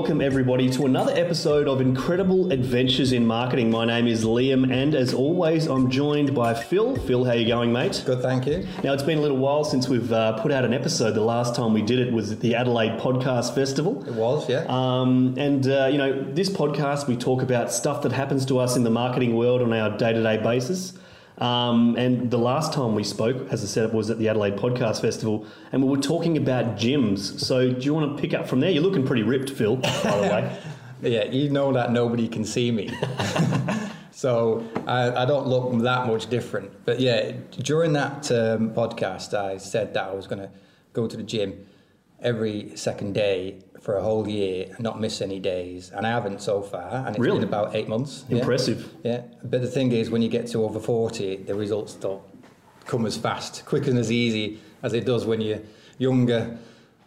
welcome everybody to another episode of Incredible Adventures in Marketing. My name is Liam, and as always, I'm joined by Phil. Phil, how you going, mate? Good, thank you. Now, it's been a little while since we've uh, put out an episode. The last time we did it was at the Adelaide Podcast Festival. It was, yeah. Um, and, uh, you know, this podcast, we talk about stuff that happens to us in the marketing world on our day to day basis. Um, and the last time we spoke, as I said, was at the Adelaide Podcast Festival, and we were talking about gyms. So, do you want to pick up from there? You're looking pretty ripped, Phil, by the way. yeah, you know that nobody can see me. so, I, I, don't look that much different. But yeah, during that um, podcast, I said that I was going to go to the gym every second day for a whole year and not miss any days, and I haven't so far, and it's really? been about eight months. Impressive. Yeah. yeah, but the thing is, when you get to over forty, the results don't come as fast, quick and as easy as it does when you're younger.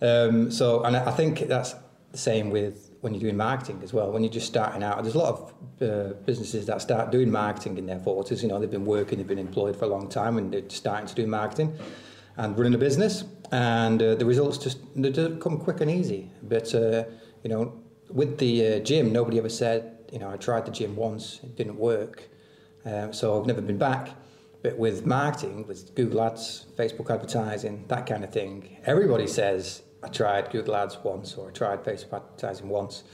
Um, so, and I think that's the same with when you're doing marketing as well. When you're just starting out, there's a lot of uh, businesses that start doing marketing in their forties. You know, they've been working, they've been employed for a long time, and they're starting to do marketing and running a business and uh, the results just they just come quick and easy. But uh, you know, with the uh, gym, nobody ever said, you know, I tried the gym once, it didn't work, um, so I've never been back. But with marketing, with Google Ads, Facebook advertising, that kind of thing, everybody says I tried Google Ads once or I tried Facebook advertising once,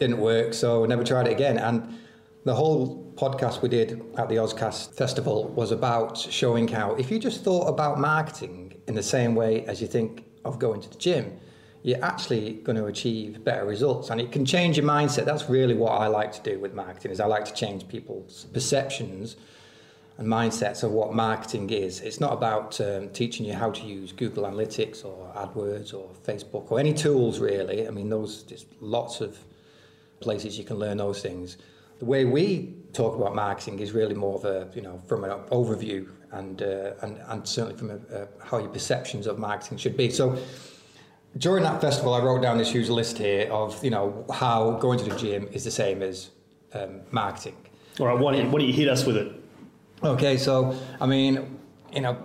didn't work, so I never tried it again. And the whole podcast we did at the Auscast Festival was about showing how if you just thought about marketing in the same way as you think of going to the gym, you're actually going to achieve better results. And it can change your mindset. That's really what i like to do with marketing is i like to change people's perceptions and mindsets of what marketing is. It's not about um, teaching you how to use google analytics or adwords or facebook or any tools really. I mean those just lots of places you can learn those things the way we talk about marketing is really more of a you know from an overview and uh, and, and certainly from a, uh, how your perceptions of marketing should be. So during that festival, I wrote down this huge list here of you know how going to the gym is the same as um, marketing. All right, why don't, you, why don't you hit us with it? Okay, so I mean, you know,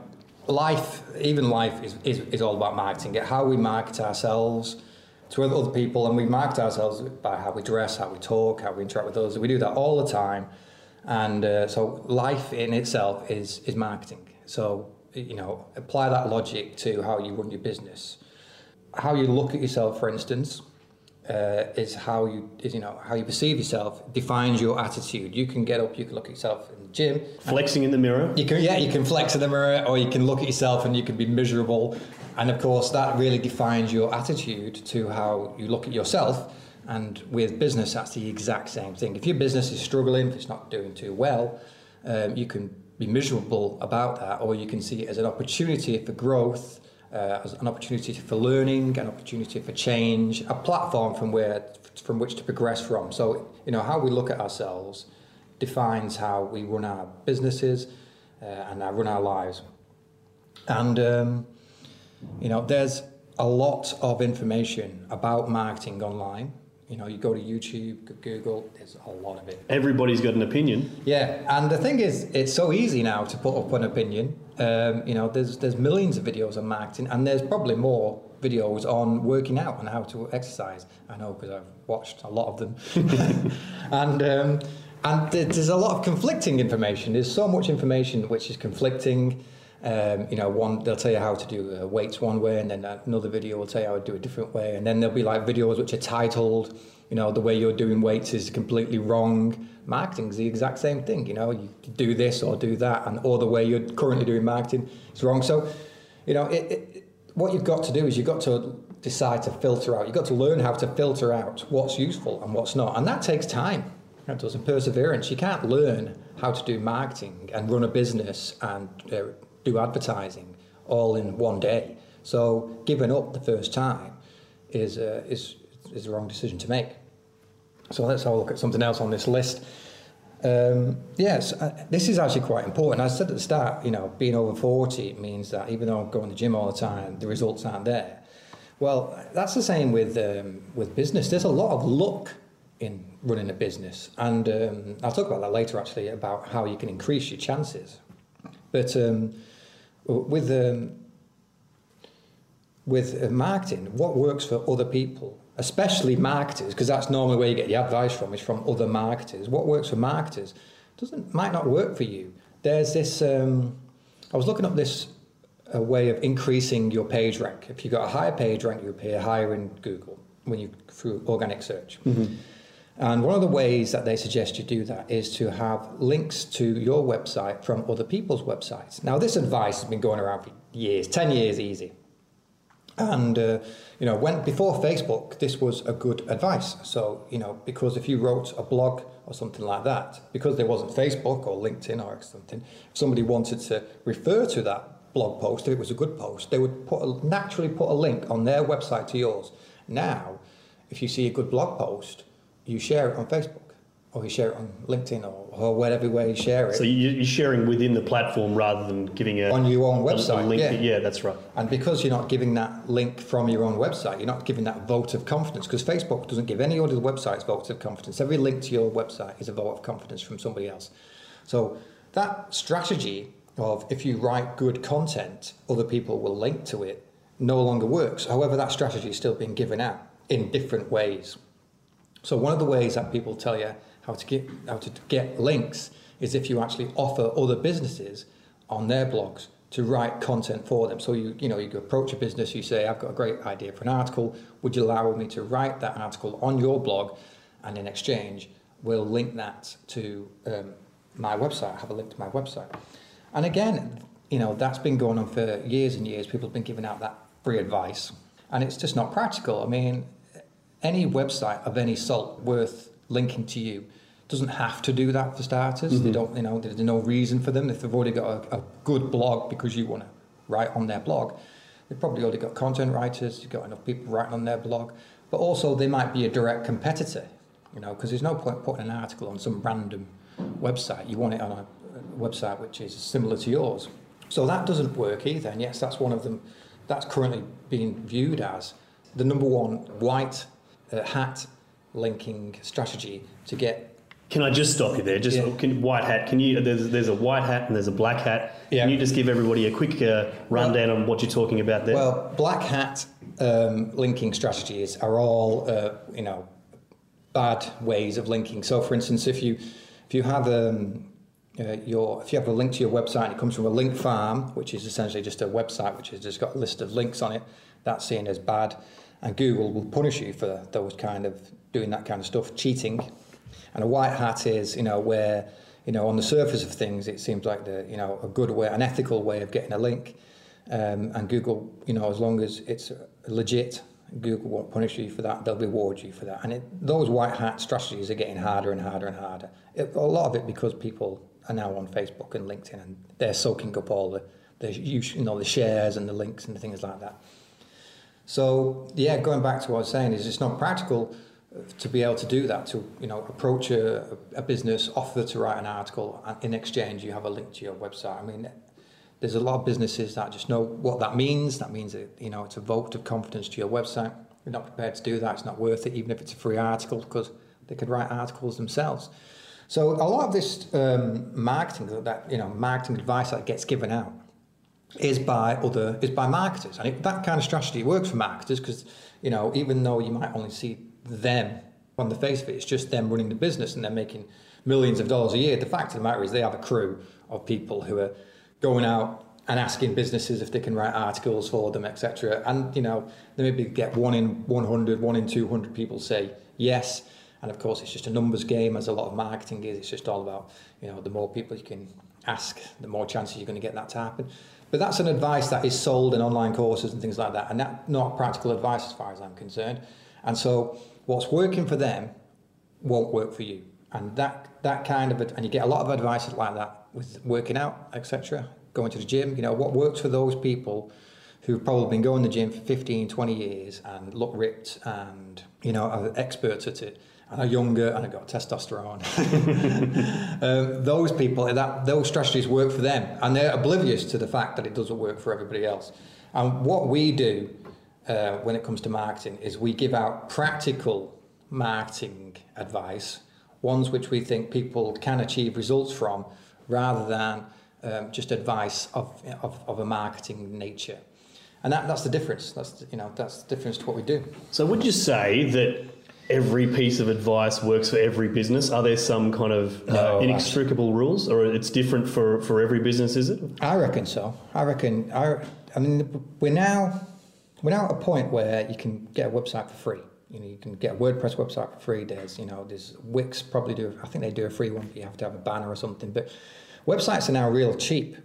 life, even life is, is, is all about marketing. How we market ourselves to other people, and we market ourselves by how we dress, how we talk, how we interact with others. We do that all the time. And uh, so life in itself is is marketing. So you know, apply that logic to how you run your business. How you look at yourself, for instance, uh, is how you is, you know how you perceive yourself defines your attitude. You can get up, you can look at yourself in the gym, flexing in the mirror. You can yeah, you can flex in the mirror, or you can look at yourself and you can be miserable. And of course, that really defines your attitude to how you look at yourself and with business, that's the exact same thing. If your business is struggling, if it's not doing too well, um, you can be miserable about that, or you can see it as an opportunity for growth, uh, as an opportunity for learning, an opportunity for change, a platform from where from which to progress from. So, you know, how we look at ourselves defines how we run our businesses uh, and run our lives. And um, you know, there's a lot of information about marketing online you know, you go to YouTube, Google, there's a lot of it. Everybody's got an opinion. Yeah, and the thing is, it's so easy now to put up an opinion. Um, you know, there's there's millions of videos on marketing, and there's probably more videos on working out and how to exercise. I know because I've watched a lot of them, and. Um, and there's a lot of conflicting information. There's so much information which is conflicting. Um, you know, one they'll tell you how to do uh, weights one way, and then another video will tell you how to do a different way, and then there'll be like videos which are titled, you know, the way you're doing weights is completely wrong. Marketing's the exact same thing, you know, you do this or do that, and or the way you're currently doing marketing is wrong. So, you know, it, it, what you've got to do is you've got to decide to filter out. You've got to learn how to filter out what's useful and what's not, and that takes time. That does and perseverance. You can't learn how to do marketing and run a business and uh, do advertising all in one day. So giving up the first time is, uh, is, is the wrong decision to make. So let's have a look at something else on this list. Um, yes, uh, this is actually quite important. I said at the start, you know, being over 40 means that even though I'm going to the gym all the time, the results aren't there. Well, that's the same with, um, with business. There's a lot of luck in running a business. And um, I'll talk about that later, actually, about how you can increase your chances. But um, with um, with uh, marketing, what works for other people especially marketers, because that's normally where you get the advice from, is from other marketers. What works for marketers doesn't might not work for you. There's this. Um, I was looking up this a way of increasing your page rank. If you got a higher page rank, you appear higher in Google when you through organic search. Mm-hmm. And one of the ways that they suggest you do that is to have links to your website from other people's websites. Now, this advice has been going around for years, 10 years easy. And, uh, you know, when before Facebook, this was a good advice. So, you know, because if you wrote a blog or something like that, because there wasn't Facebook or LinkedIn or something, if somebody wanted to refer to that blog post, if it was a good post, they would put a, naturally put a link on their website to yours. Now, if you see a good blog post, you share it on Facebook or you share it on LinkedIn or, or whatever way you share it. So you're sharing within the platform rather than giving a on your own website. Link yeah. yeah, that's right. And because you're not giving that link from your own website, you're not giving that vote of confidence because Facebook doesn't give any other websites votes of confidence. Every link to your website is a vote of confidence from somebody else. So that strategy of if you write good content, other people will link to it, no longer works. However, that strategy is still being given out in different ways. So one of the ways that people tell you how to get how to get links is if you actually offer other businesses on their blogs to write content for them. So you you know you approach a business, you say, I've got a great idea for an article. Would you allow me to write that article on your blog, and in exchange, we'll link that to um, my website. Have a link to my website. And again, you know that's been going on for years and years. People have been giving out that free advice, and it's just not practical. I mean, any website of any salt worth linking to you doesn't have to do that for starters. Mm-hmm. They don't, you know, there's no reason for them if they've already got a, a good blog because you want to write on their blog. They've probably already got content writers. You've got enough people writing on their blog, but also they might be a direct competitor. You know, because there's no point putting an article on some random website. You want it on a website which is similar to yours. So that doesn't work either. And yes, that's one of them. That's currently being viewed as the number one white uh, hat linking strategy to get. Can I just stop you there? Just yeah. can, white hat. Can you? There's, there's a white hat and there's a black hat. Yeah. Can you just give everybody a quick uh, rundown well, on what you're talking about there? Well, black hat um, linking strategies are all uh, you know bad ways of linking. So, for instance, if you if you have um, uh, your if you have a link to your website and it comes from a link farm, which is essentially just a website which has just got a list of links on it, that's seen as bad and Google will punish you for those kind of doing that kind of stuff, cheating. And a white hat is, you know, where, you know, on the surface of things, it seems like the, you know, a good way, an ethical way of getting a link. Um, and Google, you know, as long as it's legit, Google won't punish you for that; they'll reward you for that. And it, those white hat strategies are getting harder and harder and harder. It, a lot of it because people are now on Facebook and LinkedIn, and they're soaking up all the, the you know, the shares and the links and things like that. So yeah, going back to what I was saying is it's not practical to be able to do that to you know approach a, a business offer to write an article and in exchange you have a link to your website. I mean there's a lot of businesses that just know what that means. That means that you know it's a vote of confidence to your website. You're not prepared to do that. It's not worth it even if it's a free article because they could write articles themselves. So a lot of this um, marketing that you know marketing advice that gets given out is by other is by marketers, and it, that kind of strategy works for marketers because you know even though you might only see them on the face of it, it's just them running the business and they're making millions of dollars a year. The fact of the matter is they have a crew of people who are going out and asking businesses if they can write articles for them, etc. And you know they maybe get one in 100, one in 200 people say yes. And of course, it's just a numbers game, as a lot of marketing is. It's just all about, you know, the more people you can ask, the more chances you're going to get that to happen. But that's an advice that is sold in online courses and things like that, and that's not practical advice as far as I'm concerned. And so, what's working for them won't work for you, and that that kind of and you get a lot of advice like that with working out, etc. Going to the gym, you know, what works for those people who've probably been going to the gym for 15, 20 years and look ripped and you know are experts at it and are younger and have got testosterone. um, those people, that those strategies work for them, and they're oblivious to the fact that it doesn't work for everybody else. And what we do uh, when it comes to marketing is we give out practical marketing advice, ones which we think people can achieve results from, rather than um, just advice of, of, of a marketing nature. and that, that's the difference. That's you know that's the difference to what we do. So would you say that every piece of advice works for every business? Are there some kind of uh, No, inextricable rules, or it's different for, for every business? Is it? I reckon so. I reckon. I, I mean, we're now we're now at a point where you can get a website for free. You know, you can get a WordPress website for free. There's, you know, there's Wix probably do. I think they do a free one, but you have to have a banner or something. But websites are now real cheap,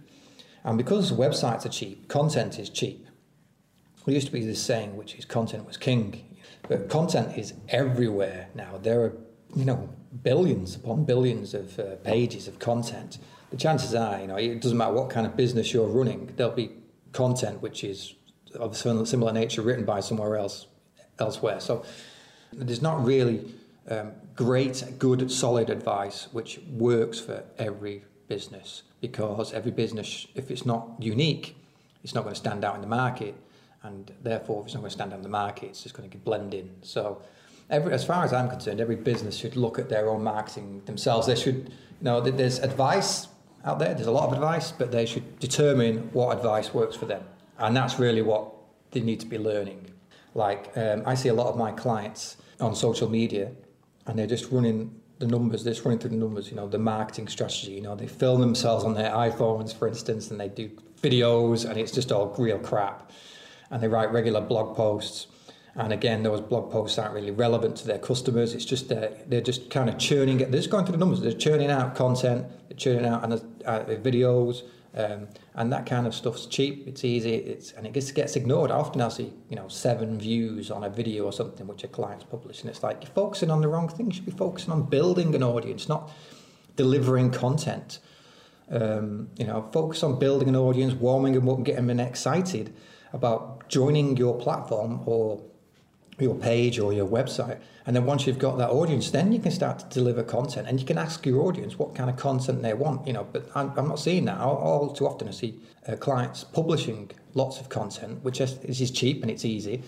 and because websites are cheap, content is cheap. There used to be this saying, which is content was king, but content is everywhere now. There are, you know, billions upon billions of uh, pages of content. The chances are, you know, it doesn't matter what kind of business you're running, there'll be content which is of similar similar nature written by somewhere else, elsewhere. So there's not really um, great, good, solid advice which works for every business because every business, if it's not unique, it's not going to stand out in the market, and therefore, if it's not going to stand out in the market, it's just going to blend in. So, every, as far as I'm concerned, every business should look at their own marketing themselves. They should, you know, there's advice out there. There's a lot of advice, but they should determine what advice works for them, and that's really what they need to be learning. Like um, I see a lot of my clients on social media, and they're just running the numbers. They're just running through the numbers. You know, the marketing strategy. You know, they film themselves on their iPhones, for instance, and they do videos, and it's just all real crap. And they write regular blog posts. And again, those blog posts aren't really relevant to their customers. It's just they're, they're just kind of churning it. They're just going through the numbers. They're churning out content. They're churning out and uh, videos, um, and that kind of stuff's cheap. It's easy. It's and it gets gets ignored. Often I'll see you know seven views on a video or something which a client's published, and it's like you're focusing on the wrong thing. You should be focusing on building an audience, not delivering content. Um, you know, focus on building an audience, warming them up, getting them excited about joining your platform or your page or your website. And then once you've got that audience, then you can start to deliver content and you can ask your audience what kind of content they want, you know, but I'm, I'm not seeing that. All, all, too often I see uh, clients publishing lots of content, which is, is cheap and it's easy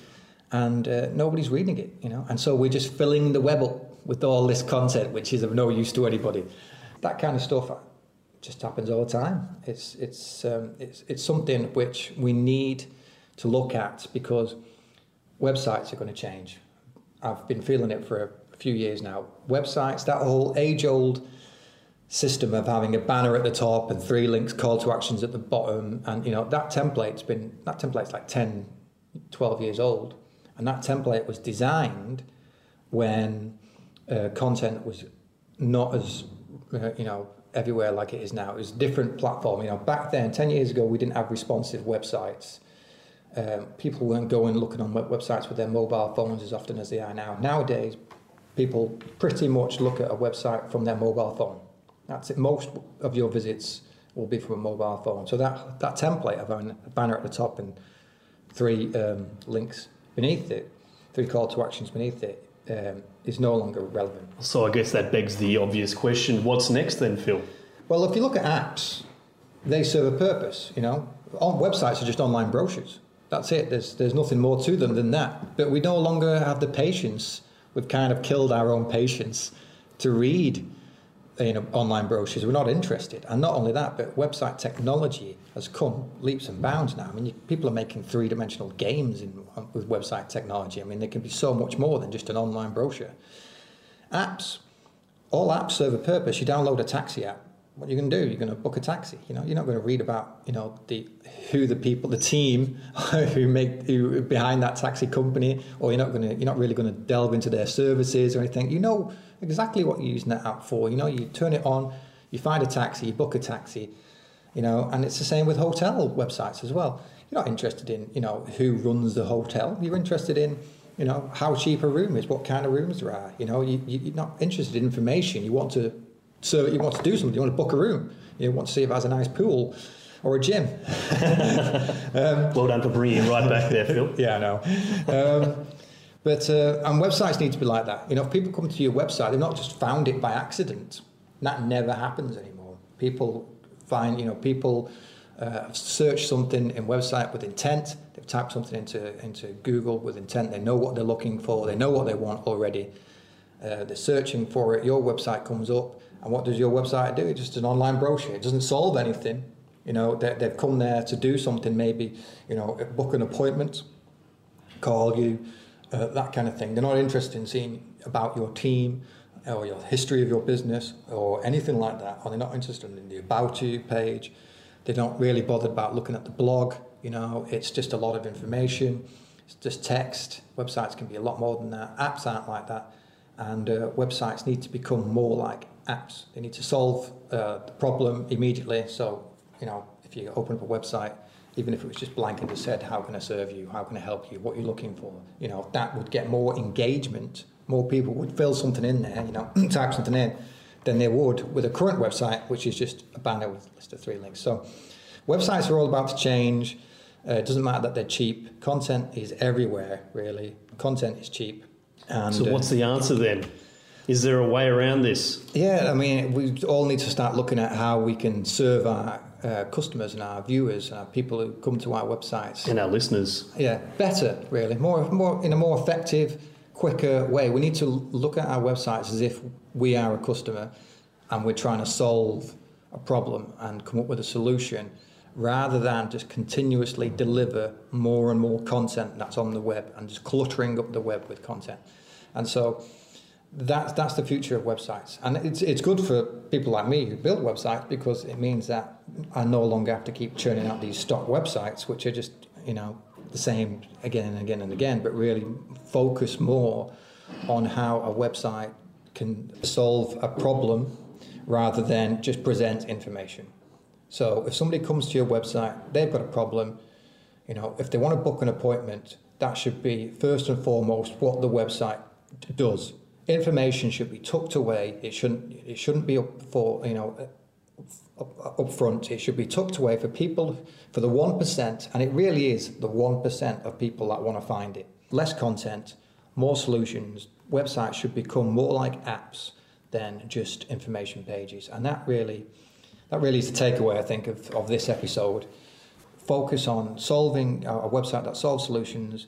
and uh, nobody's reading it, you know. And so we're just filling the web up with all this content, which is of no use to anybody. That kind of stuff just happens all the time. It's, it's, um, it's, it's something which we need to look at because websites are going to change. I've been feeling it for a few years now. Websites, that whole age old system of having a banner at the top and three links, call to actions at the bottom, and you know, that template's been that template's like 10, 12 years old. And that template was designed when uh, content was not as uh, you know everywhere like it is now. It was different platform. You know, back then, ten years ago, we didn't have responsive websites. Um, people weren't going looking on web- websites with their mobile phones as often as they are now. Nowadays, people pretty much look at a website from their mobile phone. That's it. Most of your visits will be from a mobile phone. So that that template of having a banner at the top and three um, links beneath it, three call to actions beneath it, um, is no longer relevant. So I guess that begs the obvious question: What's next then, Phil? Well, if you look at apps, they serve a purpose. You know, websites are just online brochures. That's it. There's there's nothing more to them than that. But we no longer have the patience. We've kind of killed our own patience to read you know, online brochures. We're not interested. And not only that, but website technology has come leaps and bounds now. I mean, you, people are making three dimensional games in, um, with website technology. I mean, there can be so much more than just an online brochure. Apps, all apps serve a purpose. You download a taxi app. What are you going to do? You're going to book a taxi. You know, you're not going to read about you know the who the people, the team who make who behind that taxi company, or you're not going to you're not really going to delve into their services or anything. You know exactly what you're using that app for. You know, you turn it on, you find a taxi, you book a taxi, you know, and it's the same with hotel websites as well. You're not interested in, you know, who runs the hotel. You're interested in, you know, how cheap a room is, what kind of rooms there are. You know, you, you're not interested in information. You want to serve, you want to do something. You want to book a room. You want to see if it has a nice pool or a gym. um, well done for right back there, Phil. yeah, I know. Um, but uh, and websites need to be like that. You know, if people come to your website, they've not just found it by accident. That never happens anymore. People find, you know, people uh, search something in website with intent. They've typed something into into Google with intent. They know what they're looking for. They know what they want already. Uh, they're searching for it. Your website comes up, and what does your website do? It's just an online brochure. It doesn't solve anything. You know, they, they've come there to do something, maybe, you know, book an appointment, call you, uh, that kind of thing. They're not interested in seeing about your team or your history of your business or anything like that, or they're not interested in the About You page. They don't really bother about looking at the blog. You know, it's just a lot of information. It's just text. Websites can be a lot more than that. Apps aren't like that. And uh, websites need to become more like apps. They need to solve uh, the problem immediately. So, you know, if you open up a website, even if it was just blank and just said, how can I serve you? How can I help you? What are you looking for? You know, that would get more engagement. More people would fill something in there, you know, type something in, than they would with a current website, which is just a banner with a list of three links. So websites are all about to change. Uh, it doesn't matter that they're cheap. Content is everywhere, really. Content is cheap. And, so what's uh, the answer then? Is there a way around this? Yeah, I mean, we all need to start looking at how we can serve our uh, customers and our viewers and our people who come to our websites and our listeners. Yeah, better, really, more, more in a more effective, quicker way. We need to look at our websites as if we are a customer and we're trying to solve a problem and come up with a solution rather than just continuously deliver more and more content that's on the web and just cluttering up the web with content. And so that's that's the future of websites, and it's it's good for people like me who build websites because it means that I no longer have to keep churning out these stock websites, which are just you know the same again and again and again, but really focus more on how a website can solve a problem rather than just present information. So if somebody comes to your website, they've got a problem, you know, if they want to book an appointment, that should be first and foremost what the website does information should be tucked away. It shouldn't. It shouldn't be up for you know up, up front. It should be tucked away for people for the one percent, and it really is the one percent of people that want to find it. Less content, more solutions. Websites should become more like apps than just information pages, and that really that really is the takeaway I think of, of this episode. Focus on solving a website that solves solutions.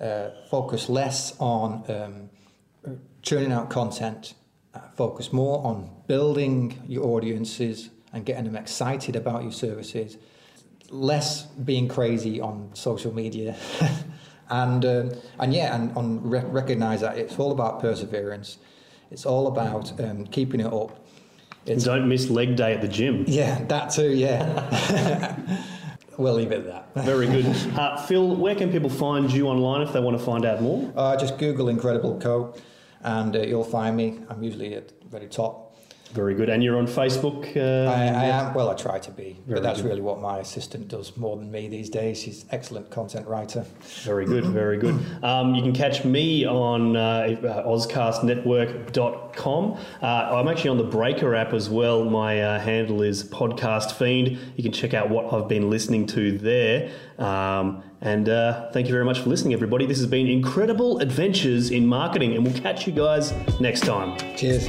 Uh, focus less on um, churning out content, uh, focus more on building your audiences and getting them excited about your services, less being crazy on social media. and um, and yeah, and on re- recognize that it's all about perseverance. It's all about um, keeping it up. It's, Don't miss leg day at the gym. Yeah, that too. Yeah. we'll leave it at that. Very good. Uh, Phil, where can people find you online if they want to find out more? Uh, just Google Incredible Co and uh, you'll find me. I'm usually at the very top. Very good. And you're on Facebook? Uh, I, I, am. Well, I try to be. Very but that's good. really what my assistant does more than me these days. She's excellent content writer. Very good. Very good. Um, you can catch me on uh, AuscastNetwork.com. Uh, I'm actually on the Breaker app as well. My uh, handle is Podcast Fiend. You can check out what I've been listening to there. Um, and uh, thank you very much for listening, everybody. This has been Incredible Adventures in Marketing, and we'll catch you guys next time. Cheers.